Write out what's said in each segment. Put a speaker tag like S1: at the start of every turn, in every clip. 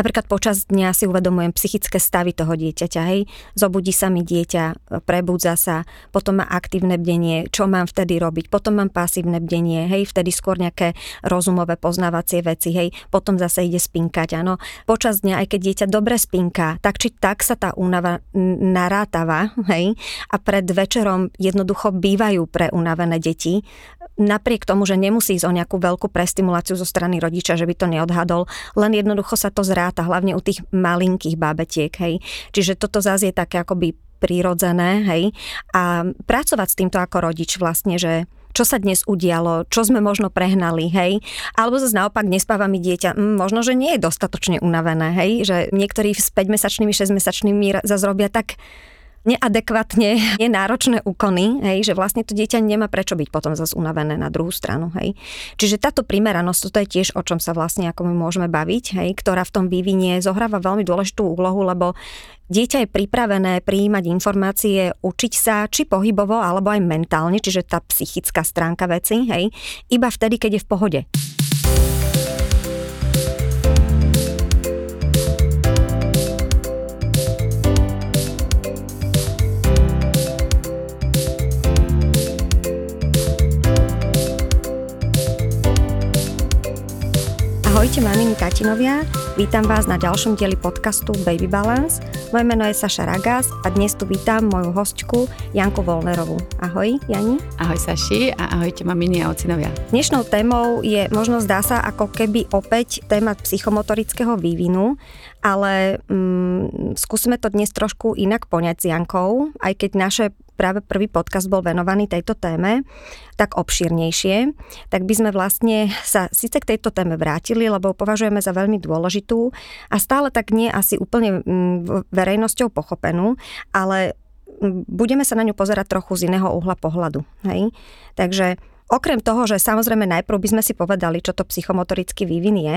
S1: Napríklad počas dňa si uvedomujem psychické stavy toho dieťaťa, hej, zobudí sa mi dieťa, prebudza sa, potom má aktívne bdenie, čo mám vtedy robiť, potom mám pasívne bdenie, hej, vtedy skôr nejaké rozumové poznávacie veci, hej, potom zase ide spinkať, áno. Počas dňa, aj keď dieťa dobre spinká, tak či tak sa tá únava narátava, hej, a pred večerom jednoducho bývajú pre unavené deti, napriek tomu, že nemusí ísť o nejakú veľkú prestimuláciu zo strany rodiča, že by to neodhadol, len jednoducho sa to zráta, hlavne u tých malinkých bábetiek, hej. Čiže toto zase je také akoby prirodzené, hej. A pracovať s týmto ako rodič vlastne, že čo sa dnes udialo, čo sme možno prehnali, hej. Alebo zase naopak nespáva mi dieťa, hm, možno, že nie je dostatočne unavené, hej, že niektorí s 5-mesačnými, 6-mesačnými zase robia tak neadekvátne nenáročné úkony, hej, že vlastne to dieťa nemá prečo byť potom zase unavené na druhú stranu. Hej. Čiže táto primeranosť, toto je tiež o čom sa vlastne ako my môžeme baviť, hej, ktorá v tom vývine zohráva veľmi dôležitú úlohu, lebo dieťa je pripravené prijímať informácie, učiť sa, či pohybovo, alebo aj mentálne, čiže tá psychická stránka veci, hej, iba vtedy, keď je v pohode. Ahojte maminy Katinovia, vítam vás na ďalšom dieli podcastu Baby Balance. Moje meno je Saša Ragas a dnes tu vítam moju hostku Janku Volnerovú. Ahoj, Jani.
S2: Ahoj Saši a ahojte maminy a ocinovia.
S1: Dnešnou témou je, možno zdá sa, ako keby opäť téma psychomotorického vývinu, ale mm, skúsime to dnes trošku inak poňať s Jankou, aj keď naše práve prvý podcast bol venovaný tejto téme, tak obšírnejšie, tak by sme vlastne sa síce k tejto téme vrátili, lebo považujeme za veľmi dôležitú a stále tak nie asi úplne mm, verejnosťou pochopenú, ale mm, budeme sa na ňu pozerať trochu z iného uhla pohľadu. Hej? Takže okrem toho, že samozrejme najprv by sme si povedali, čo to psychomotorický vývin je,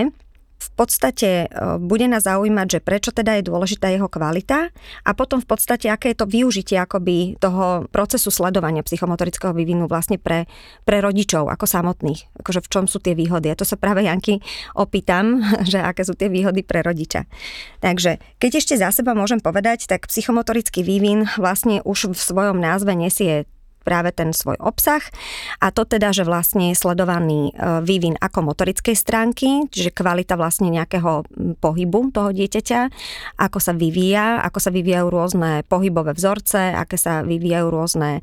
S1: podstate e, bude nás zaujímať, že prečo teda je dôležitá jeho kvalita a potom v podstate, aké je to využitie akoby toho procesu sledovania psychomotorického vývinu vlastne pre, pre rodičov ako samotných. Akože v čom sú tie výhody. A to sa práve Janky opýtam, že aké sú tie výhody pre rodiča. Takže keď ešte za seba môžem povedať, tak psychomotorický vývin vlastne už v svojom názve nesie práve ten svoj obsah a to teda, že vlastne je sledovaný e, vývin ako motorickej stránky, čiže kvalita vlastne nejakého pohybu toho dieťaťa, ako sa vyvíja, ako sa vyvíjajú rôzne pohybové vzorce, aké sa vyvíjajú rôzne e,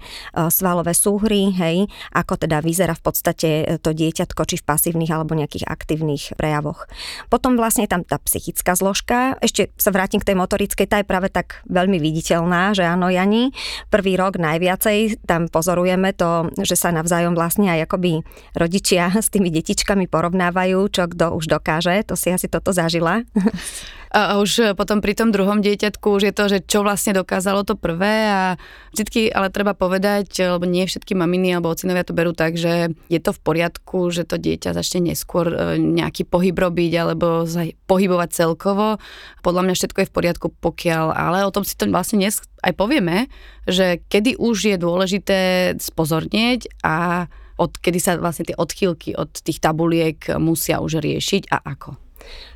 S1: svalové súhry, hej, ako teda vyzerá v podstate e, to dieťatko, či v pasívnych alebo nejakých aktívnych prejavoch. Potom vlastne je tam tá psychická zložka, ešte sa vrátim k tej motorickej, tá je práve tak veľmi viditeľná, že áno, Jani, prvý rok najviacej tam pozorujeme to, že sa navzájom vlastne aj akoby rodičia s tými detičkami porovnávajú, čo kto už dokáže. To si asi toto zažila.
S2: A už potom pri tom druhom dieťatku už je to, že čo vlastne dokázalo to prvé a vždycky ale treba povedať, lebo nie všetky maminy alebo ocinovia to berú tak, že je to v poriadku, že to dieťa začne neskôr e, nejaký pohyb robiť alebo pohybovať celkovo. Podľa mňa všetko je v poriadku, pokiaľ, ale o tom si to vlastne dnes aj povieme, že kedy už je dôležité spozornieť a od kedy sa vlastne tie odchýlky od tých tabuliek musia už riešiť a ako.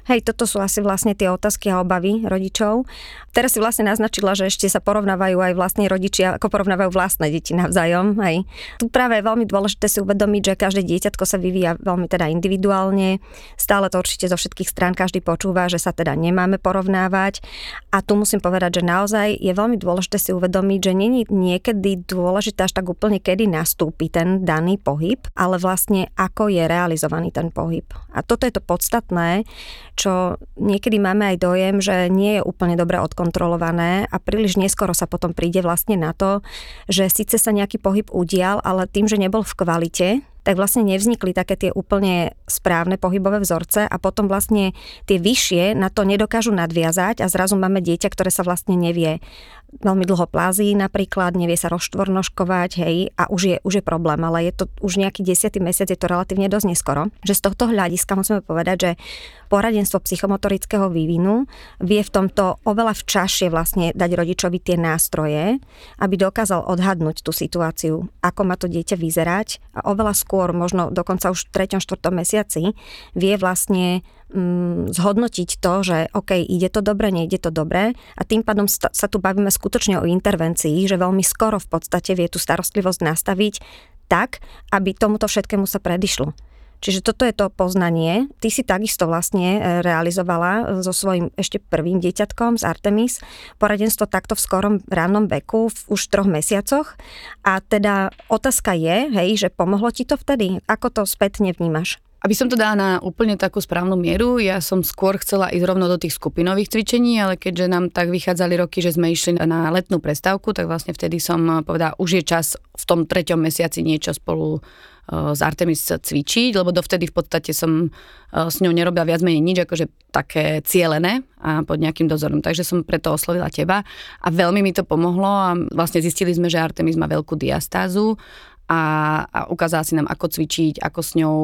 S1: Hej, toto sú asi vlastne tie otázky a obavy rodičov. Teraz si vlastne naznačila, že ešte sa porovnávajú aj vlastne rodičia, ako porovnávajú vlastné deti navzájom. Hej. Tu práve je veľmi dôležité si uvedomiť, že každé dieťatko sa vyvíja veľmi teda individuálne. Stále to určite zo všetkých strán každý počúva, že sa teda nemáme porovnávať. A tu musím povedať, že naozaj je veľmi dôležité si uvedomiť, že je niekedy dôležité až tak úplne, kedy nastúpi ten daný pohyb, ale vlastne ako je realizovaný ten pohyb. A toto je to podstatné, čo niekedy máme aj dojem, že nie je úplne dobre odkontrolované a príliš neskoro sa potom príde vlastne na to, že síce sa nejaký pohyb udial, ale tým, že nebol v kvalite, tak vlastne nevznikli také tie úplne správne pohybové vzorce a potom vlastne tie vyššie na to nedokážu nadviazať a zrazu máme dieťa, ktoré sa vlastne nevie veľmi dlho plází napríklad, nevie sa rozštvornoškovať, hej, a už je, už je problém, ale je to už nejaký desiatý mesiac, je to relatívne dosť neskoro. Že z tohto hľadiska musíme povedať, že poradenstvo psychomotorického vývinu vie v tomto oveľa včasšie vlastne dať rodičovi tie nástroje, aby dokázal odhadnúť tú situáciu, ako má to dieťa vyzerať a oveľa skôr možno dokonca už v 3. 4. mesiaci, vie vlastne mm, zhodnotiť to, že OK, ide to dobre, nejde to dobre a tým pádom sa tu bavíme skutočne o intervencii, že veľmi skoro v podstate vie tú starostlivosť nastaviť tak, aby tomuto všetkému sa predišlo. Čiže toto je to poznanie. Ty si takisto vlastne e, realizovala so svojím ešte prvým dieťatkom z Artemis poradenstvo takto v skorom rannom veku, v už troch mesiacoch. A teda otázka je, hej, že pomohlo ti to vtedy? Ako to spätne vnímaš?
S2: Aby som to dala na úplne takú správnu mieru, ja som skôr chcela ísť rovno do tých skupinových cvičení, ale keďže nám tak vychádzali roky, že sme išli na letnú prestávku, tak vlastne vtedy som povedala, už je čas v tom treťom mesiaci niečo spolu z e, Artemis cvičiť, lebo dovtedy v podstate som e, s ňou nerobila viac menej nič, akože také cielené a pod nejakým dozorom. Takže som preto oslovila teba a veľmi mi to pomohlo a vlastne zistili sme, že Artemis má veľkú diastázu a, a ukázala si nám, ako cvičiť, ako s ňou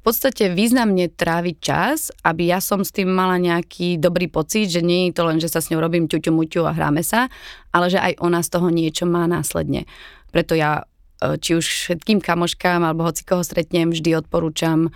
S2: v podstate významne tráviť čas, aby ja som s tým mala nejaký dobrý pocit, že nie je to len, že sa s ňou robím ťuťu muťu a hráme sa, ale že aj ona z toho niečo má následne. Preto ja či už všetkým kamoškám alebo hoci koho stretnem, vždy odporúčam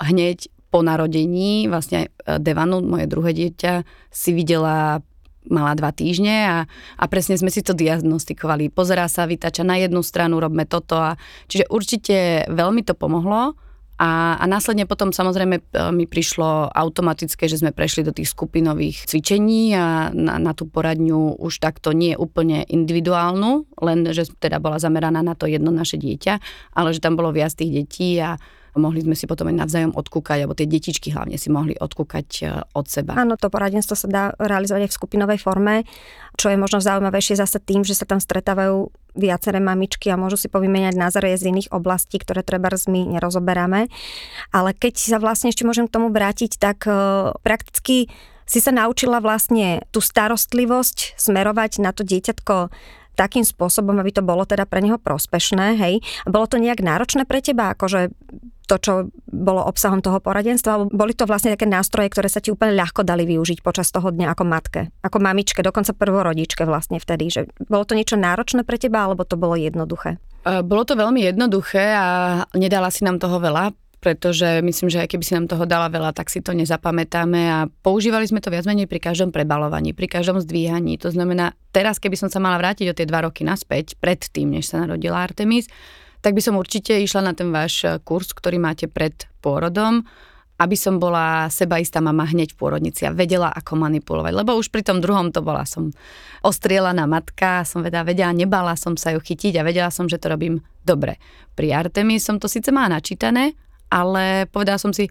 S2: hneď po narodení, vlastne e, Devanu, moje druhé dieťa, si videla mala dva týždne a, a presne sme si to diagnostikovali. Pozerá sa, vytača na jednu stranu, robme toto. A, čiže určite veľmi to pomohlo a, a následne potom samozrejme e, mi prišlo automatické, že sme prešli do tých skupinových cvičení a na, na tú poradňu už takto nie úplne individuálnu, len že teda bola zameraná na to jedno naše dieťa, ale že tam bolo viac tých detí a mohli sme si potom aj navzájom odkúkať, alebo tie detičky hlavne si mohli odkúkať e, od seba.
S1: Áno, to poradenstvo sa dá realizovať aj v skupinovej forme, čo je možno zaujímavejšie zase tým, že sa tam stretávajú viaceré mamičky a môžu si povymeniať názory z iných oblastí, ktoré treba my nerozoberáme. Ale keď sa vlastne ešte môžem k tomu vrátiť, tak e, prakticky si sa naučila vlastne tú starostlivosť smerovať na to dieťatko takým spôsobom, aby to bolo teda pre neho prospešné, hej. Bolo to nejak náročné pre teba, akože to, čo bolo obsahom toho poradenstva, boli to vlastne také nástroje, ktoré sa ti úplne ľahko dali využiť počas toho dňa ako matke, ako mamičke, dokonca prvorodičke vlastne vtedy, že bolo to niečo náročné pre teba, alebo to bolo jednoduché?
S2: E, bolo to veľmi jednoduché a nedala si nám toho veľa, pretože myslím, že aj keby si nám toho dala veľa, tak si to nezapamätáme a používali sme to viac menej pri každom prebalovaní, pri každom zdvíhaní. To znamená, teraz keby som sa mala vrátiť o tie dva roky naspäť, pred tým, než sa narodila Artemis, tak by som určite išla na ten váš eh, kurz, ktorý máte pred pôrodom, aby som bola sebaistá mama hneď v pôrodnici a vedela, ako manipulovať. Lebo už pri tom druhom to bola som ostrielaná matka, som vedela, vedela, nebala som sa ju chytiť a vedela som, že to robím dobre. Pri Artemis som to síce mala načítané, ale povedala som si,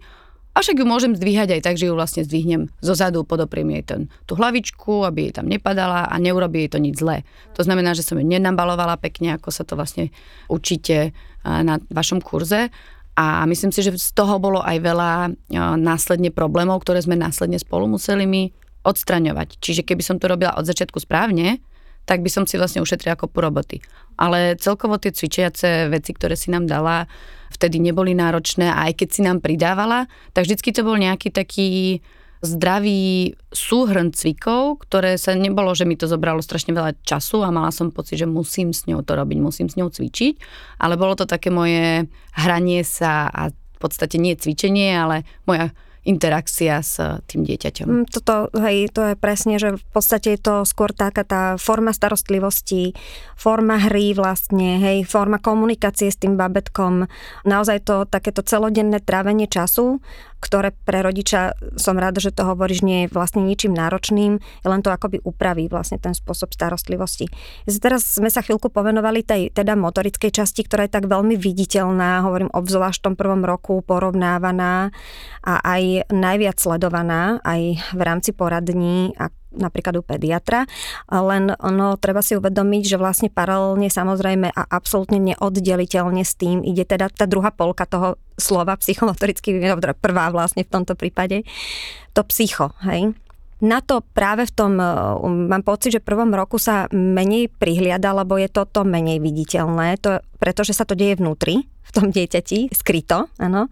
S2: a však ju môžem zdvíhať aj tak, že ju vlastne zdvihnem zo zadu, podopriem jej ten, tú hlavičku, aby jej tam nepadala a neurobí jej to nič zlé. To znamená, že som ju nenabalovala pekne, ako sa to vlastne učíte na vašom kurze. A myslím si, že z toho bolo aj veľa následne problémov, ktoré sme následne spolu museli mi odstraňovať. Čiže keby som to robila od začiatku správne, tak by som si vlastne ušetrila ako roboty. Ale celkovo tie cvičiace veci, ktoré si nám dala, vtedy neboli náročné a aj keď si nám pridávala, tak vždycky to bol nejaký taký zdravý súhrn cvikov, ktoré sa nebolo, že mi to zobralo strašne veľa času a mala som pocit, že musím s ňou to robiť, musím s ňou cvičiť, ale bolo to také moje hranie sa a v podstate nie cvičenie, ale moja interakcia s tým dieťaťom. Mm,
S1: toto, hej, to je presne, že v podstate je to skôr taká tá forma starostlivosti, forma hry vlastne, hej, forma komunikácie s tým babetkom, naozaj to takéto celodenné trávenie času ktoré pre rodiča, som rada, že to hovoríš, nie je vlastne ničím náročným, len to akoby upraví vlastne ten spôsob starostlivosti. Teraz sme sa chvíľku povenovali tej teda motorickej časti, ktorá je tak veľmi viditeľná, hovorím obzvlášť v tom prvom roku, porovnávaná a aj najviac sledovaná aj v rámci poradní a napríklad u pediatra, len ono treba si uvedomiť, že vlastne paralelne samozrejme a absolútne neoddeliteľne s tým ide teda tá druhá polka toho slova psychomotorický vývin, teda prvá vlastne v tomto prípade, to psycho, hej. Na to práve v tom, um, mám pocit, že v prvom roku sa menej prihliada, lebo je toto menej viditeľné, to, pretože sa to deje vnútri, v tom dieťati, skryto, áno.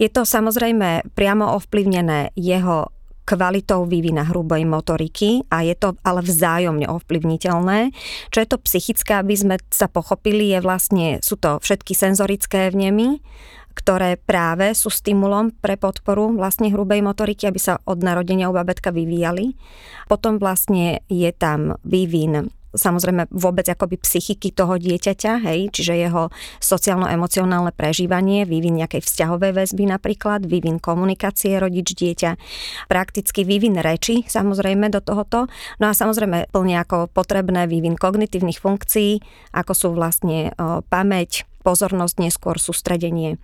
S1: Je to samozrejme priamo ovplyvnené jeho kvalitou vývina hrubej motoriky a je to ale vzájomne ovplyvniteľné. Čo je to psychické, aby sme sa pochopili, je vlastne, sú to všetky senzorické vnemy, ktoré práve sú stimulom pre podporu vlastne hrubej motoriky, aby sa od narodenia u babetka vyvíjali. Potom vlastne je tam vývin samozrejme vôbec akoby psychiky toho dieťaťa, hej, čiže jeho sociálno-emocionálne prežívanie, vývin nejakej vzťahovej väzby napríklad, vývin komunikácie rodič-dieťa, prakticky vývin reči samozrejme do tohoto, no a samozrejme plne ako potrebné vývin kognitívnych funkcií, ako sú vlastne pamäť, pozornosť, neskôr sústredenie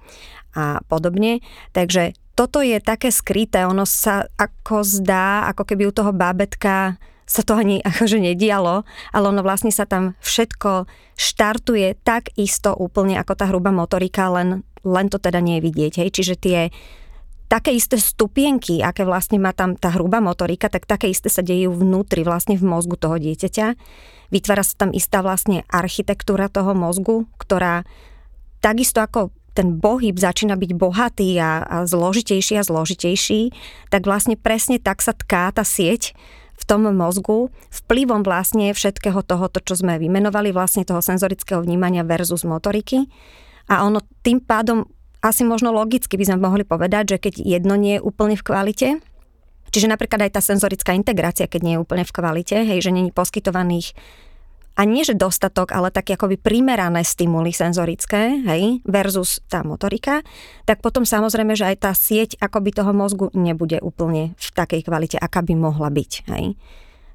S1: a podobne. Takže toto je také skryté, ono sa ako zdá, ako keby u toho bábetka sa to ani akože nedialo, ale ono vlastne sa tam všetko štartuje tak isto úplne ako tá hrubá motorika, len, len to teda nie je vidieť. Hej. Čiže tie také isté stupienky, aké vlastne má tam tá hrubá motorika, tak také isté sa dejú vnútri, vlastne v mozgu toho dieťaťa. Vytvára sa tam istá vlastne architektúra toho mozgu, ktorá takisto ako ten pohyb začína byť bohatý a, a zložitejší a zložitejší, tak vlastne presne tak sa tká tá sieť v tom mozgu vplyvom vlastne všetkého tohoto, čo sme vymenovali, vlastne toho senzorického vnímania versus motoriky. A ono tým pádom asi možno logicky by sme mohli povedať, že keď jedno nie je úplne v kvalite, čiže napríklad aj tá senzorická integrácia, keď nie je úplne v kvalite, hej, že není poskytovaných a nie, že dostatok, ale také akoby primerané stimuly senzorické, hej, versus tá motorika, tak potom samozrejme, že aj tá sieť akoby toho mozgu nebude úplne v takej kvalite, aká by mohla byť, hej.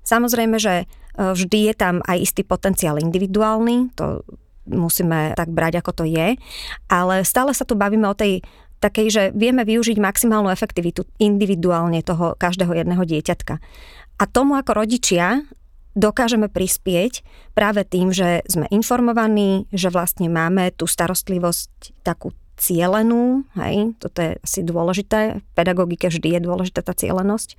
S1: Samozrejme, že e, vždy je tam aj istý potenciál individuálny, to musíme tak brať, ako to je, ale stále sa tu bavíme o tej takej, že vieme využiť maximálnu efektivitu individuálne toho každého jedného dieťatka. A tomu ako rodičia dokážeme prispieť práve tým, že sme informovaní, že vlastne máme tú starostlivosť takú cielenú, hej, toto je asi dôležité, v pedagogike vždy je dôležitá tá cielenosť.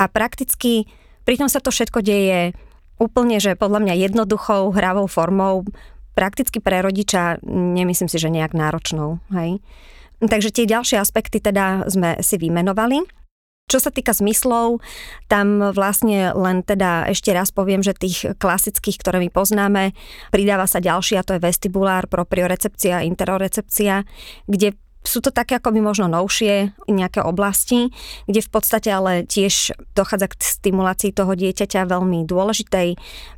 S1: A prakticky pritom sa to všetko deje úplne, že podľa mňa jednoduchou hravou formou, prakticky pre rodiča nemyslím si, že nejak náročnou, hej. Takže tie ďalšie aspekty teda sme si vymenovali. Čo sa týka zmyslov, tam vlastne len teda ešte raz poviem, že tých klasických, ktoré my poznáme, pridáva sa ďalší a to je vestibulár, propriorecepcia, interorecepcia, kde sú to také ako by možno novšie nejaké oblasti, kde v podstate ale tiež dochádza k stimulácii toho dieťaťa veľmi dôležitej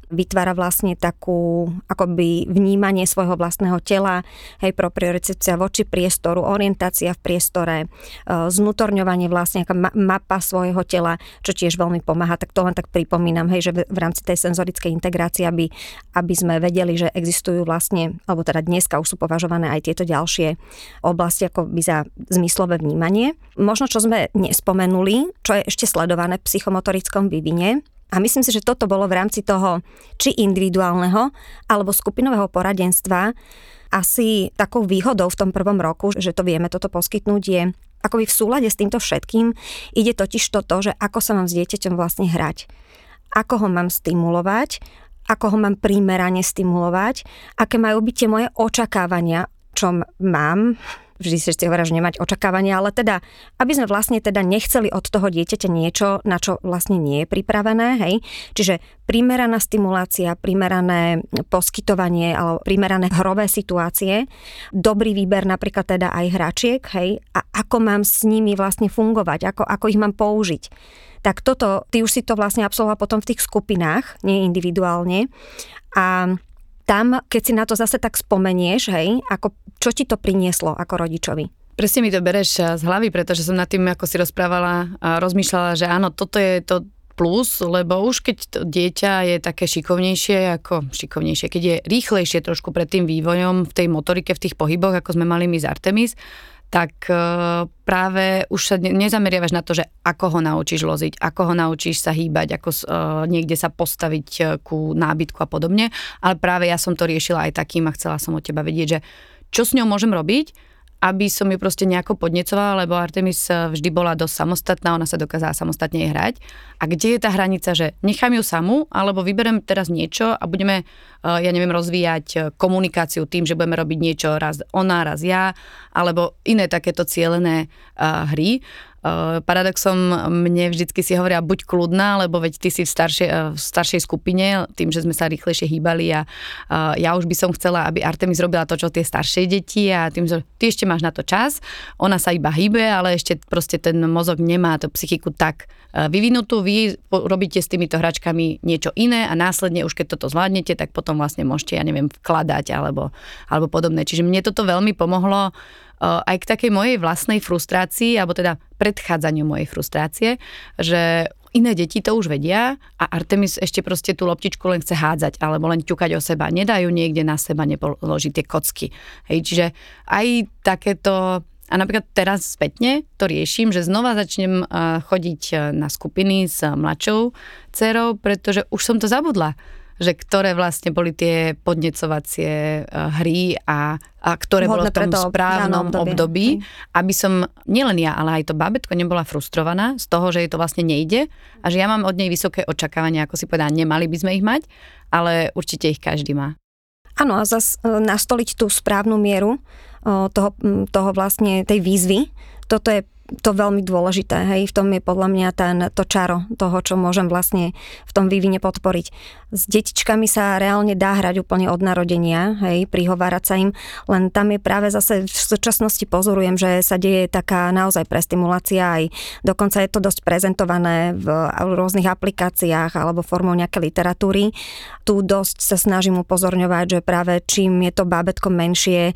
S1: vytvára vlastne takú akoby vnímanie svojho vlastného tela, hej, propriorecepcia voči priestoru, orientácia v priestore, e, znutorňovanie vlastne, aká mapa svojho tela, čo tiež veľmi pomáha. Tak to len tak pripomínam, hej, že v rámci tej senzorickej integrácie, aby, aby sme vedeli, že existujú vlastne, alebo teda dneska už sú považované aj tieto ďalšie oblasti, ako by za zmyslové vnímanie. Možno, čo sme nespomenuli, čo je ešte sledované v psychomotorickom vývine, a myslím si, že toto bolo v rámci toho či individuálneho alebo skupinového poradenstva asi takou výhodou v tom prvom roku, že to vieme toto poskytnúť je akoby v súlade s týmto všetkým ide totiž to, to, že ako sa mám s dieťaťom vlastne hrať. Ako ho mám stimulovať, ako ho mám primerane stimulovať, aké majú byť tie moje očakávania, čo mám vždy si ešte hovoria, že nemať očakávania, ale teda, aby sme vlastne teda nechceli od toho dieťaťa niečo, na čo vlastne nie je pripravené, hej. Čiže primeraná stimulácia, primerané poskytovanie alebo primerané hrové situácie, dobrý výber napríklad teda aj hračiek, hej, a ako mám s nimi vlastne fungovať, ako, ako ich mám použiť tak toto, ty už si to vlastne absolvoval potom v tých skupinách, nie individuálne. A tam, keď si na to zase tak spomenieš, hej, ako, čo ti to prinieslo ako rodičovi?
S2: Presne mi to bereš eh, z hlavy, pretože som nad tým, ako si rozprávala a rozmýšľala, že áno, toto je to plus, lebo už keď to dieťa je také šikovnejšie, ako šikovnejšie, keď je rýchlejšie trošku pred tým vývojom v tej motorike, v tých pohyboch, ako sme mali my z Artemis, tak e, práve už sa nezameriavaš na to, že ako ho naučíš loziť, ako ho naučíš sa hýbať, ako e, niekde sa postaviť e, ku nábytku a podobne, ale práve ja som to riešila aj takým a chcela som od teba vedieť, že čo s ňou môžem robiť, aby som ju proste nejako podnecovala, lebo Artemis eh, vždy bola dosť samostatná, ona sa dokázala samostatne hrať. A kde je tá hranica, že nechám ju samú, alebo vyberem teraz niečo a budeme, eh, ja neviem, rozvíjať eh, komunikáciu tým, že budeme robiť niečo raz ona, raz ja, alebo iné takéto cielené hry. Uh, paradoxom mne vždycky si hovoria buď kľudná, lebo veď ty si v staršej, uh, v staršej skupine, tým, že sme sa rýchlejšie hýbali a uh, ja už by som chcela, aby Artemis robila to, čo tie staršie deti a tým, že ty ešte máš na to čas, ona sa iba hýbe, ale ešte proste ten mozog nemá tú psychiku tak vyvinutú, vy robíte s týmito hračkami niečo iné a následne už keď toto zvládnete, tak potom vlastne môžete, ja neviem, vkladať alebo, alebo podobné. Čiže mne toto veľmi pomohlo aj k takej mojej vlastnej frustrácii, alebo teda predchádzaniu mojej frustrácie, že iné deti to už vedia a Artemis ešte proste tú loptičku len chce hádzať alebo len ťukať o seba. Nedajú niekde na seba, nepoložiť tie kocky. Hej, čiže aj takéto a napríklad teraz spätne to riešim, že znova začnem chodiť na skupiny s mladšou dcerou, pretože už som to zabudla že ktoré vlastne boli tie podnecovacie eh, hry a, a ktoré Vhodné bolo v tom preto, správnom období, období aby som nielen ja, ale aj to babetko nebola frustrovaná z toho, že jej to vlastne nejde a že ja mám od nej vysoké očakávania, ako si povedala, nemali by sme ich mať, ale určite ich každý má.
S1: Áno, a zase nastoliť tú správnu mieru eh, toho, toho vlastne tej výzvy, toto je to veľmi dôležité, hej, v tom je podľa mňa ten, to čaro toho, čo môžem vlastne v tom vývine podporiť. S detičkami sa reálne dá hrať úplne od narodenia, hej, prihovárať sa im, len tam je práve zase v súčasnosti pozorujem, že sa deje taká naozaj prestimulácia, aj dokonca je to dosť prezentované v rôznych aplikáciách alebo formou nejaké literatúry. Tu dosť sa snažím upozorňovať, že práve čím je to bábetko menšie,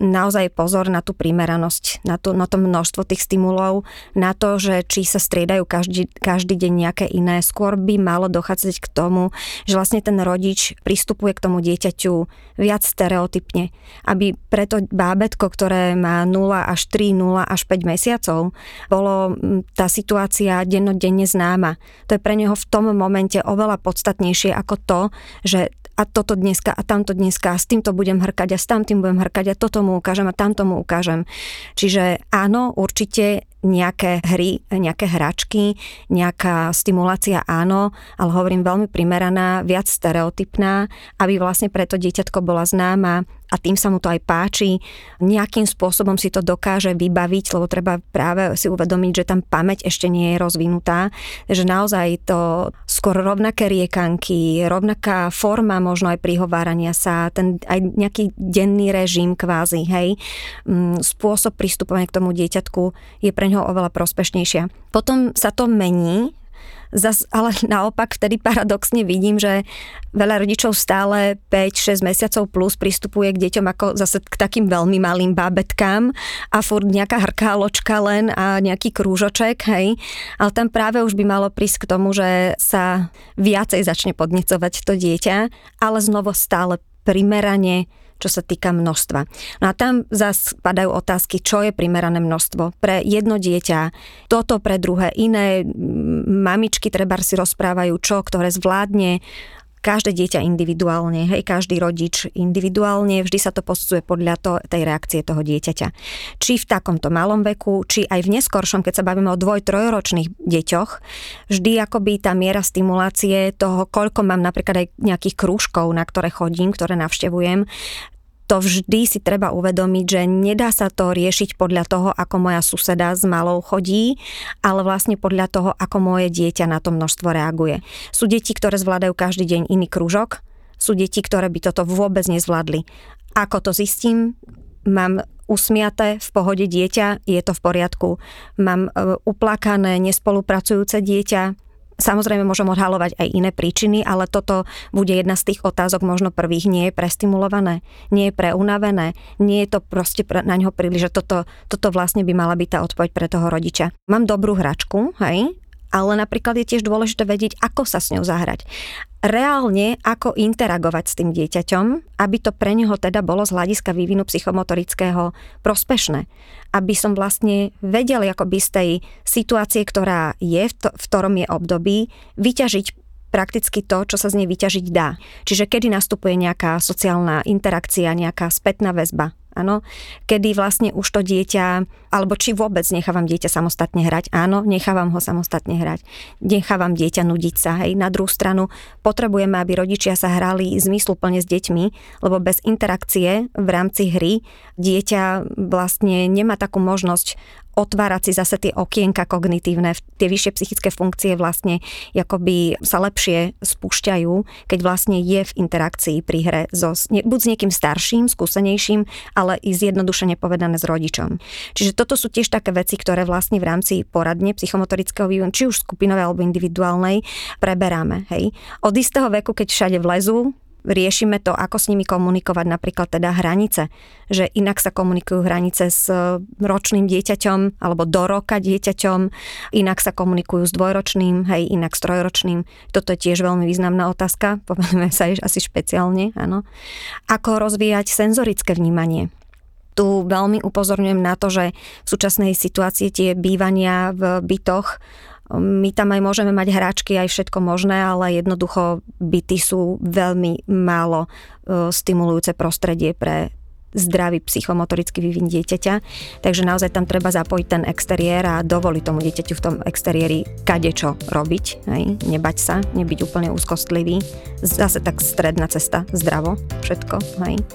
S1: naozaj pozor na tú primeranosť, na to, na to množstvo tých stimulov, na to, že či sa striedajú každý, každý deň nejaké iné. Skôr by malo dochádzať k tomu, že vlastne ten rodič pristupuje k tomu dieťaťu viac stereotypne, aby preto bábetko, ktoré má 0 až 3, 0 až 5 mesiacov, bolo tá situácia dennodenne známa. To je pre neho v tom momente oveľa podstatnejšie ako to, že a toto dneska a tamto dneska a s týmto budem hrkať a s tamtým budem hrkať a toto mu ukážem a tamto mu ukážem. Čiže áno, určite nejaké hry, nejaké hračky, nejaká stimulácia áno, ale hovorím veľmi primeraná, viac stereotypná, aby vlastne preto dieťatko bola známa a tým sa mu to aj páči. Nejakým spôsobom si to dokáže vybaviť, lebo treba práve si uvedomiť, že tam pamäť ešte nie je rozvinutá, že naozaj to skôr rovnaké riekanky, rovnaká forma možno aj prihovárania sa, ten aj nejaký denný režim kvázi, hej, mm, spôsob pristupovania k tomu dieťatku je pre ňoho oveľa prospešnejšia. Potom sa to mení, Zas, ale naopak vtedy paradoxne vidím, že veľa rodičov stále 5-6 mesiacov plus pristupuje k deťom ako zase k takým veľmi malým bábetkám a furt nejaká hrkáločka len a nejaký krúžoček, hej. Ale tam práve už by malo prísť k tomu, že sa viacej začne podnecovať to dieťa, ale znovu stále primerane čo sa týka množstva. No a tam zase padajú otázky, čo je primerané množstvo pre jedno dieťa, toto pre druhé iné. Mamičky treba si rozprávajú, čo, ktoré zvládne, každé dieťa individuálne, hej, každý rodič individuálne, vždy sa to posudzuje podľa to, tej reakcie toho dieťaťa. Či v takomto malom veku, či aj v neskoršom, keď sa bavíme o dvoj, trojročných deťoch, vždy akoby tá miera stimulácie toho, koľko mám napríklad aj nejakých krúžkov, na ktoré chodím, ktoré navštevujem, to vždy si treba uvedomiť, že nedá sa to riešiť podľa toho, ako moja suseda s malou chodí, ale vlastne podľa toho, ako moje dieťa na to množstvo reaguje. Sú deti, ktoré zvládajú každý deň iný krúžok, sú deti, ktoré by toto vôbec nezvládli. Ako to zistím? Mám usmiaté, v pohode dieťa, je to v poriadku. Mám e, uplakané, nespolupracujúce dieťa, Samozrejme môžem odhalovať aj iné príčiny, ale toto bude jedna z tých otázok možno prvých. Nie je prestimulované, nie je preunavené, nie je to proste na ňo príliš, že toto, toto vlastne by mala byť tá odpoveď pre toho rodiča. Mám dobrú hračku, hej, ale napríklad je tiež dôležité vedieť, ako sa s ňou zahrať. Reálne, ako interagovať s tým dieťaťom, aby to pre neho teda bolo z hľadiska vývinu psychomotorického prospešné. Aby som vlastne vedel akoby z tej situácie, ktorá je, v, to, v ktorom je období, vyťažiť prakticky to, čo sa z nej vyťažiť dá. Čiže kedy nastupuje nejaká sociálna interakcia, nejaká spätná väzba, Áno, kedy vlastne už to dieťa, alebo či vôbec nechávam dieťa samostatne hrať. Áno, nechávam ho samostatne hrať. Nechávam dieťa nudiť sa. Hej. Na druhú stranu potrebujeme, aby rodičia sa hrali zmysluplne s deťmi, lebo bez interakcie v rámci hry dieťa vlastne nemá takú možnosť otvárať si zase tie okienka kognitívne, tie vyššie psychické funkcie vlastne akoby sa lepšie spúšťajú, keď vlastne je v interakcii pri hre so, buď s niekým starším, skúsenejším, ale i zjednodušene povedané s rodičom. Čiže toto sú tiež také veci, ktoré vlastne v rámci poradne psychomotorického vývinu, či už skupinovej alebo individuálnej, preberáme. Hej. Od istého veku, keď všade vlezú, riešime to, ako s nimi komunikovať napríklad teda hranice, že inak sa komunikujú hranice s ročným dieťaťom alebo do roka dieťaťom, inak sa komunikujú s dvojročným, hej, inak s trojročným. Toto je tiež veľmi významná otázka, povedeme sa asi špeciálne, áno. Ako rozvíjať senzorické vnímanie tu veľmi upozorňujem na to, že v súčasnej situácii tie bývania v bytoch my tam aj môžeme mať hráčky, aj všetko možné, ale jednoducho byty sú veľmi málo e, stimulujúce prostredie pre zdravý psychomotorický vývin dieťaťa. Takže naozaj tam treba zapojiť ten exteriér a dovoliť tomu dieťaťu v tom exteriéri kadečo robiť. Hej? Nebať sa, nebyť úplne úzkostlivý. Zase tak stredná cesta, zdravo, všetko. Hej?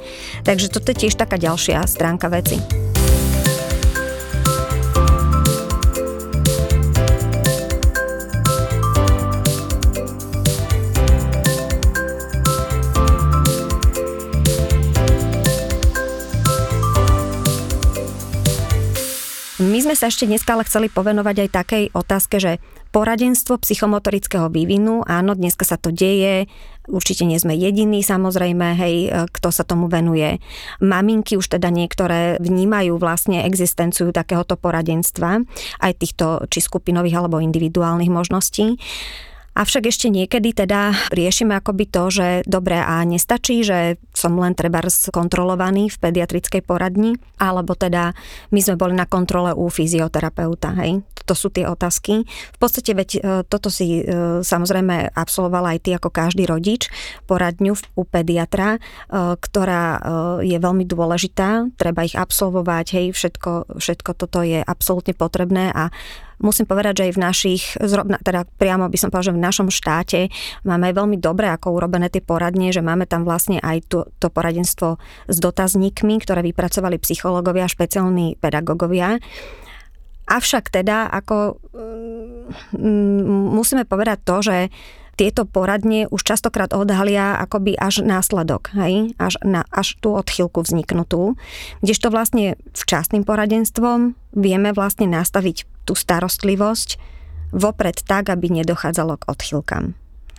S1: Takže toto je tiež taká ďalšia stránka veci. Sme sa ešte dneska ale chceli povenovať aj takej otázke, že poradenstvo psychomotorického vývinu, áno, dneska sa to deje, určite nie sme jediní samozrejme, hej, kto sa tomu venuje. Maminky už teda niektoré vnímajú vlastne existenciu takéhoto poradenstva, aj týchto či skupinových alebo individuálnych možností. Avšak ešte niekedy teda riešime akoby to, že dobre a nestačí, že som len treba kontrolovaný v pediatrickej poradni, alebo teda my sme boli na kontrole u fyzioterapeuta, hej. To sú tie otázky. V podstate veď e, toto si e, samozrejme absolvovala aj ty ako každý rodič, poradňu u pediatra, e, ktorá je veľmi dôležitá, treba ich absolvovať, hej, všetko, všetko toto je absolútne potrebné a musím povedať, že aj v našich, teda priamo by som povedal, že v našom štáte máme veľmi dobre ako urobené tie poradne, že máme tam vlastne aj to, to poradenstvo s dotazníkmi, ktoré vypracovali psychológovia, špeciálni pedagógovia. Avšak teda, ako mm, musíme povedať to, že tieto poradne už častokrát odhalia akoby až následok, hej? Až, na, až tú odchylku vzniknutú, kdežto vlastne včasným poradenstvom vieme vlastne nastaviť tú starostlivosť vopred tak, aby nedochádzalo k odchylkám.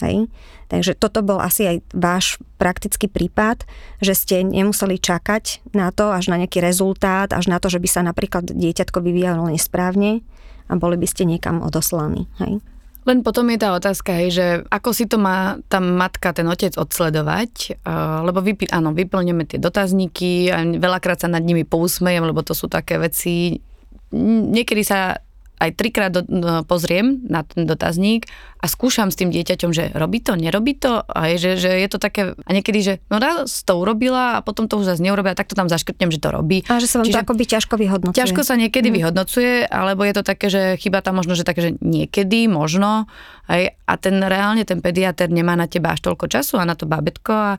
S1: Hej? Takže toto bol asi aj váš praktický prípad, že ste nemuseli čakať na to, až na nejaký rezultát, až na to, že by sa napríklad dieťatko vyvíjalo nesprávne a boli by ste niekam odoslaní. Hej?
S2: Len potom je tá otázka, hej, že ako si to má tá matka, ten otec odsledovať, lebo vypi- áno, vyplňujeme tie dotazníky a veľakrát sa nad nimi pousmejem, lebo to sú také veci, niekedy sa aj trikrát do, no, pozriem na ten dotazník a skúšam s tým dieťaťom, že robí to, nerobí to a je, že, že je to také, a niekedy, že no raz to urobila a potom to už zase neurobila, tak to tam zaškrtnem, že to robí.
S1: A že sa vám Čiže to akoby ťažko vyhodnocuje.
S2: Ťažko sa niekedy mm. vyhodnocuje, alebo je to také, že chyba tam možno, že také, že niekedy, možno, aj, a ten reálne ten pediater nemá na teba až toľko času a na to babetko a e,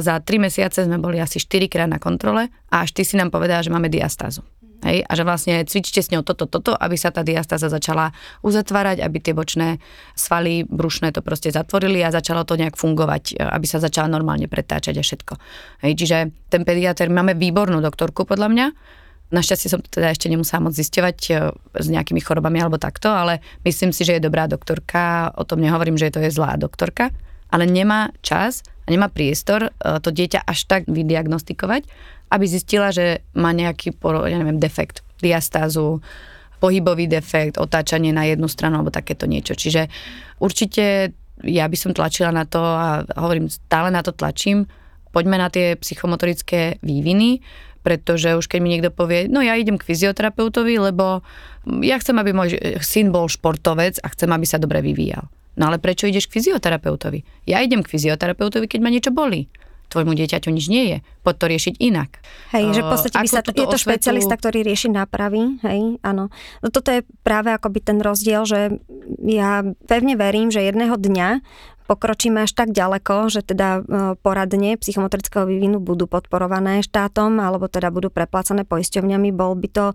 S2: za tri mesiace sme boli asi 4 krát na kontrole a až ty si nám povedala, že máme diastázu. Hej? A že vlastne cvičte s ňou toto, toto, aby sa tá diastáza začala uzatvárať, aby tie bočné svaly brušné to proste zatvorili a začalo to nejak fungovať, aby sa začala normálne pretáčať a všetko. Hej? Čiže ten pediater, máme výbornú doktorku podľa mňa, Našťastie som to teda ešte nemusela moc zisťovať e, s nejakými chorobami alebo takto, ale myslím si, že je dobrá doktorka. O tom nehovorím, že to je zlá doktorka, ale nemá čas a nemá priestor e, to dieťa až tak vydiagnostikovať aby zistila, že má nejaký, ja neviem, defekt, diastázu, pohybový defekt, otáčanie na jednu stranu alebo takéto niečo. Čiže určite ja by som tlačila na to a hovorím, stále na to tlačím, poďme na tie psychomotorické výviny, pretože už keď mi niekto povie, no ja idem k fyzioterapeutovi, lebo ja chcem, aby môj syn bol športovec a chcem, aby sa dobre vyvíjal. No ale prečo ideš k fyzioterapeutovi? Ja idem k fyzioterapeutovi, keď ma niečo bolí tvojmu dieťaťu nič nie je. Poď to riešiť inak.
S1: Hej, že v podstate by sa, je to osvetu... špecialista, ktorý rieši nápravy, hej, áno. No toto je práve akoby ten rozdiel, že ja pevne verím, že jedného dňa pokročíme až tak ďaleko, že teda e, poradne psychomotorického vývinu budú podporované štátom alebo teda budú preplácané poisťovňami, bol by to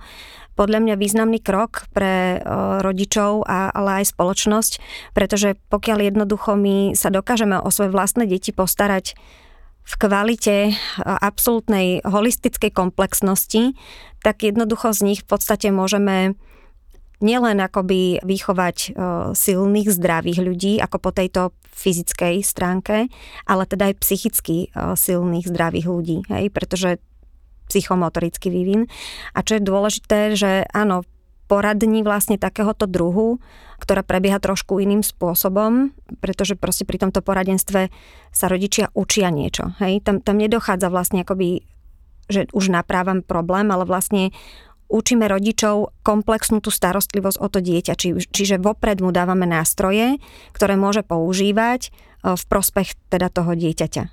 S1: podľa mňa významný krok pre e, rodičov, a, ale aj spoločnosť, pretože pokiaľ jednoducho my sa dokážeme o svoje vlastné deti postarať v kvalite e, absolútnej holistickej komplexnosti, tak jednoducho z nich v podstate môžeme nielen akoby vychovať e, silných, zdravých ľudí, ako po tejto fyzickej stránke, ale teda aj psychicky e, silných, zdravých ľudí, hej, pretože psychomotorický vývin. A čo je dôležité, že áno, poradní vlastne takéhoto druhu, ktorá prebieha trošku iným spôsobom, pretože proste pri tomto poradenstve sa rodičia učia niečo. Hej? Tam, tam nedochádza vlastne akoby že už naprávam problém, ale vlastne učíme rodičov komplexnú tú starostlivosť o to dieťa. Či, čiže vopred mu dávame nástroje, ktoré môže používať e, v prospech teda toho dieťaťa.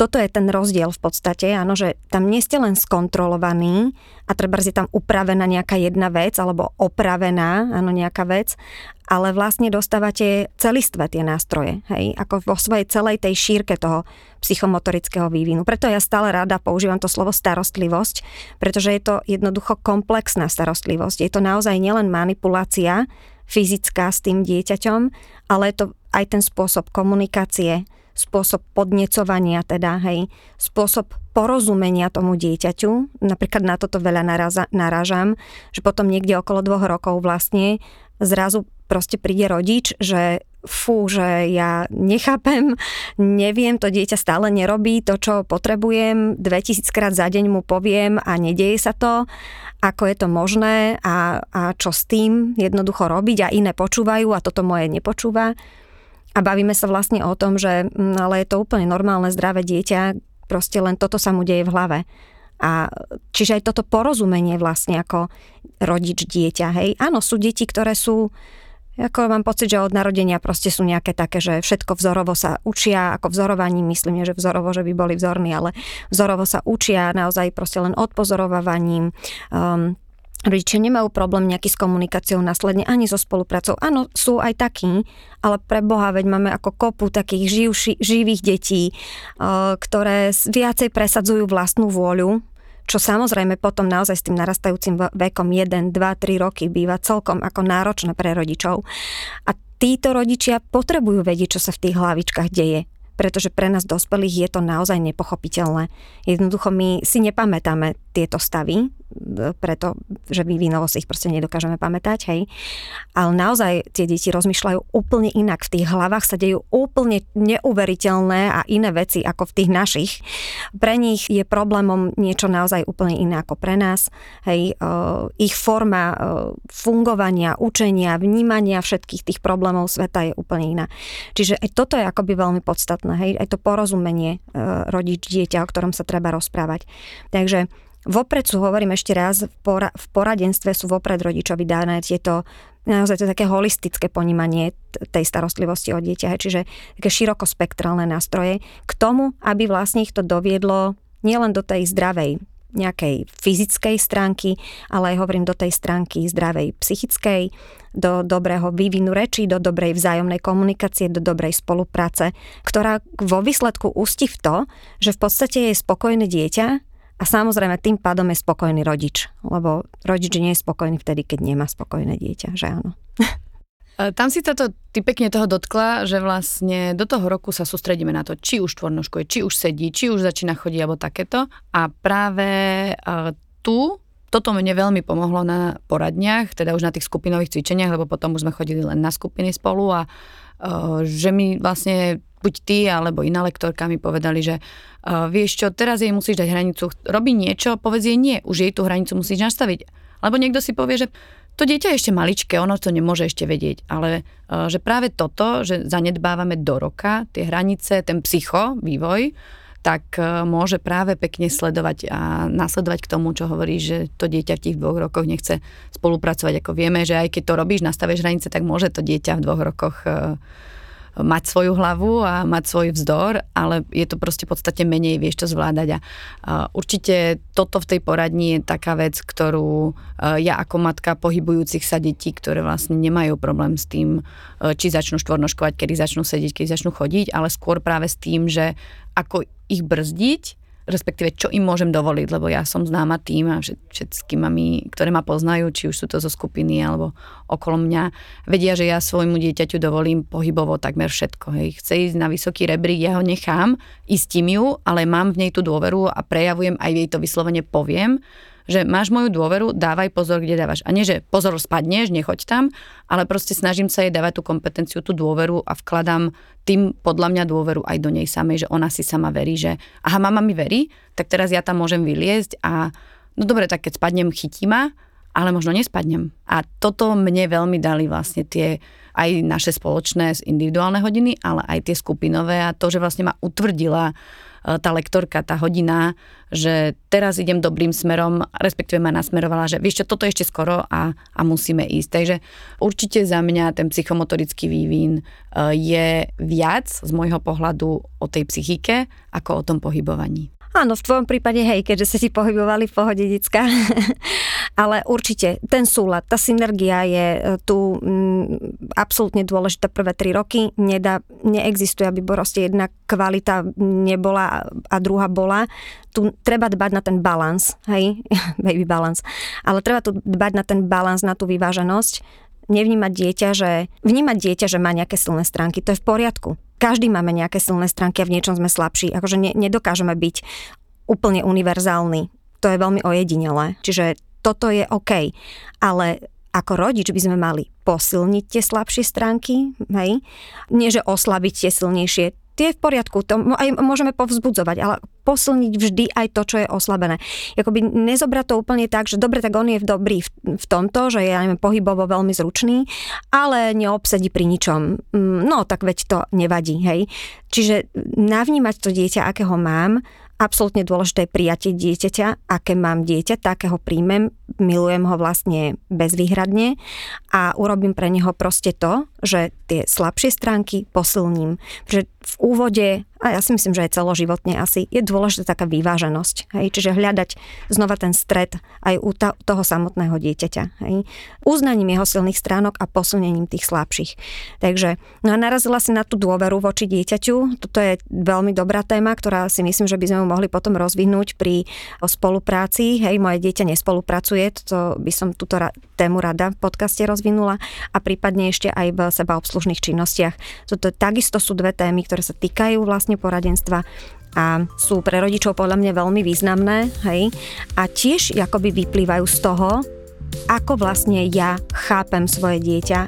S1: Toto je ten rozdiel v podstate, áno, že tam nie ste len skontrolovaní a treba je tam upravená nejaká jedna vec alebo opravená, áno, nejaká vec, ale vlastne dostávate celistvé tie nástroje, hej, ako vo svojej celej tej šírke toho psychomotorického vývinu. Preto ja stále rada používam to slovo starostlivosť, pretože je to jednoducho komplexná starostlivosť. Je to naozaj nielen manipulácia fyzická s tým dieťaťom, ale je to aj ten spôsob komunikácie, spôsob podnecovania teda, hej, spôsob porozumenia tomu dieťaťu. Napríklad na toto veľa narážam, že potom niekde okolo dvoch rokov vlastne zrazu proste príde rodič, že fú, že ja nechápem, neviem, to dieťa stále nerobí to, čo potrebujem, 2000 krát za deň mu poviem a nedieje sa to, ako je to možné a, a čo s tým jednoducho robiť a iné počúvajú a toto moje nepočúva. A bavíme sa vlastne o tom, že mm, ale je to úplne normálne, zdravé dieťa, proste len toto sa mu deje v hlave. A čiže aj toto porozumenie vlastne ako rodič dieťa, hej. Áno, sú deti, ktoré sú ako mám pocit, že od narodenia proste sú nejaké také, že všetko vzorovo sa učia, ako vzorovaní, myslím, že vzorovo, že by boli vzorní, ale vzorovo sa učia naozaj proste len odpozorovaním, um, Rodičia nemajú problém nejaký s komunikáciou následne ani so spoluprácou. Áno, sú aj takí, ale pre Boha, veď máme ako kopu takých živši, živých detí, uh, ktoré viacej presadzujú vlastnú vôľu, čo samozrejme potom naozaj s tým narastajúcim vekom 1, 2, 3 roky býva celkom ako náročné pre rodičov. A títo rodičia potrebujú vedieť, čo sa v tých hlavičkách deje pretože pre nás dospelých je to naozaj nepochopiteľné. Jednoducho my si nepamätáme tieto stavy, preto, že vývinovo si ich proste nedokážeme pamätať, hej. Ale naozaj tie deti rozmýšľajú úplne inak. V tých hlavách sa dejú úplne neuveriteľné a iné veci ako v tých našich. Pre nich je problémom niečo naozaj úplne iné ako pre nás. Hej, uh, ich forma uh, fungovania, učenia, vnímania všetkých tých problémov sveta je úplne iná. Čiže aj toto je akoby veľmi podstatné, hej, aj to porozumenie uh, rodič-dieťa, o ktorom sa treba rozprávať. Takže Vopred sú, hovorím ešte raz, v, pora, v poradenstve sú vopred rodičovi dané tieto naozaj to také holistické ponímanie tej starostlivosti o dieťa, čiže také širokospektrálne nástroje k tomu, aby vlastne ich to doviedlo nielen do tej zdravej nejakej fyzickej stránky, ale aj hovorím do tej stránky zdravej psychickej, do dobrého vývinu reči, do dobrej vzájomnej komunikácie, do dobrej spolupráce, ktorá vo výsledku ústi v to, že v podstate je spokojné dieťa, a samozrejme tým pádom je spokojný rodič, lebo rodič nie je spokojný vtedy, keď nemá spokojné dieťa, že áno.
S2: E, tam si toto, ty pekne toho dotkla, že vlastne do toho roku sa sústredíme na to, či už tvornoškuje, či už sedí, či už začína chodiť alebo takéto. A práve uh, tu toto mne veľmi pomohlo na poradniach, teda už na tých skupinových cvičeniach, lebo potom už sme chodili len na skupiny spolu a uh, že mi vlastne buď ty alebo iná lektorka mi povedali, že uh, vieš čo, teraz jej musíš dať hranicu, robí niečo, povedz jej nie, už jej tú hranicu musíš nastaviť. Lebo niekto si povie, že to dieťa je ešte maličké, ono to nemôže ešte vedieť, ale uh, že práve toto, že zanedbávame do roka, tie hranice, ten psycho, vývoj, tak uh, môže práve pekne sledovať a nasledovať k tomu, čo hovorí, že to dieťa v tých dvoch rokoch nechce spolupracovať. Ako vieme, že aj keď to robíš, nastavíš hranice, tak môže to dieťa v dvoch rokoch mať svoju hlavu a mať svoj vzdor, ale je to proste podstate menej, vieš to zvládať. A určite toto v tej poradni je taká vec, ktorú ja ako matka pohybujúcich sa detí, ktoré vlastne nemajú problém s tým, či začnú štvornoškovať, kedy začnú sedieť, kedy začnú chodiť, ale skôr práve s tým, že ako ich brzdiť respektíve čo im môžem dovoliť, lebo ja som známa tým a všetky mami, ktoré ma poznajú, či už sú to zo skupiny alebo okolo mňa, vedia, že ja svojmu dieťaťu dovolím pohybovo takmer všetko. Hej. Chce ísť na vysoký rebrík, ja ho nechám, istím ju, ale mám v nej tú dôveru a prejavujem, aj jej to vyslovene poviem, že máš moju dôveru, dávaj pozor, kde dávaš. A nie, že pozor, spadneš, nechoď tam, ale proste snažím sa jej dávať tú kompetenciu, tú dôveru a vkladám tým podľa mňa dôveru aj do nej samej, že ona si sama verí, že aha, mama mi verí, tak teraz ja tam môžem vyliezť a no dobre, tak keď spadnem, chytí ma, ale možno nespadnem. A toto mne veľmi dali vlastne tie aj naše spoločné individuálne hodiny, ale aj tie skupinové a to, že vlastne ma utvrdila tá lektorka, tá hodina, že teraz idem dobrým smerom, respektíve ma nasmerovala, že vieš čo, toto ešte skoro a, a musíme ísť. Takže určite za mňa ten psychomotorický vývin e, je viac z môjho pohľadu o tej psychike ako o tom pohybovaní.
S1: Áno, v tvojom prípade hej, keďže ste si pohybovali v pohode. Ale určite ten súlad, tá synergia je e, tu mm, absolútne dôležitá prvé tri roky. Nedá, neexistuje, aby proste jedna kvalita nebola a druhá bola. Tu treba dbať na ten balans, hej, baby balance. Ale treba tu dbať na ten balans, na tú vyváženosť nevnímať dieťa, že vnímať dieťa, že má nejaké silné stránky, to je v poriadku každý máme nejaké silné stránky a v niečom sme slabší. Akože ne, nedokážeme byť úplne univerzálny. To je veľmi ojedinelé. Čiže toto je OK. Ale ako rodič by sme mali posilniť tie slabšie stránky, hej? Nie, že oslabiť tie silnejšie tie v poriadku, to aj môžeme povzbudzovať, ale posilniť vždy aj to, čo je oslabené. Jakoby nezobrať to úplne tak, že dobre, tak on je dobrý v, v tomto, že je, ja pohybovo veľmi zručný, ale neobsedí pri ničom. Mm, no, tak veď to nevadí, hej. Čiže navnímať to dieťa, akého mám, absolútne dôležité je prijatie dieťaťa, aké mám dieťa, takého príjmem, milujem ho vlastne bezvýhradne a urobím pre neho proste to, že tie slabšie stránky posilním. Že v úvode a ja si myslím, že aj celoživotne asi, je dôležitá taká vyváženosť. Hej? Čiže hľadať znova ten stred aj u ta, toho samotného dieťaťa. Hej? Uznaním jeho silných stránok a posunením tých slabších. Takže no a narazila si na tú dôveru voči dieťaťu. Toto je veľmi dobrá téma, ktorá si myslím, že by sme ju mohli potom rozvihnúť pri spolupráci. Hej, moje dieťa nespolupracuje, to by som túto ra- tému rada v podcaste rozvinula a prípadne ešte aj v seba obslužných činnostiach. Toto takisto sú dve témy, ktoré sa týkajú vlastne poradenstva a sú pre rodičov podľa mňa veľmi významné, hej, a tiež akoby vyplývajú z toho, ako vlastne ja chápem svoje dieťa,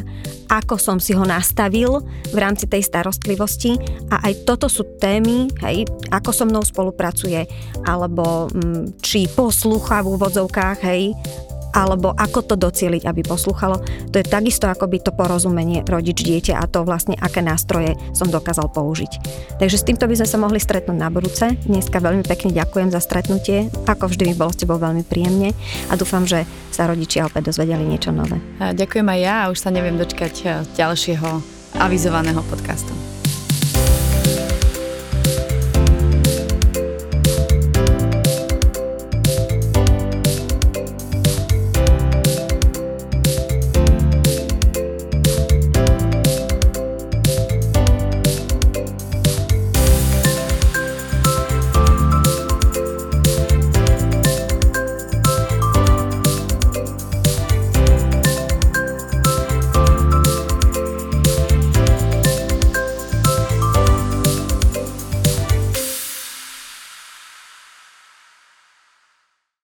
S1: ako som si ho nastavil v rámci tej starostlivosti a aj toto sú témy, hej, ako so mnou spolupracuje, alebo mm, či poslúcha v úvodzovkách, hej, alebo ako to docieliť, aby posluchalo. To je takisto akoby to porozumenie rodič dieťa a to vlastne aké nástroje som dokázal použiť. Takže s týmto by sme sa mohli stretnúť na budúce. Dneska veľmi pekne ďakujem za stretnutie. Ako vždy mi bolo s tebou veľmi príjemne a dúfam, že sa rodičia opäť dozvedeli niečo nové.
S2: A ďakujem aj ja a už sa neviem dočkať ďalšieho avizovaného podcastu.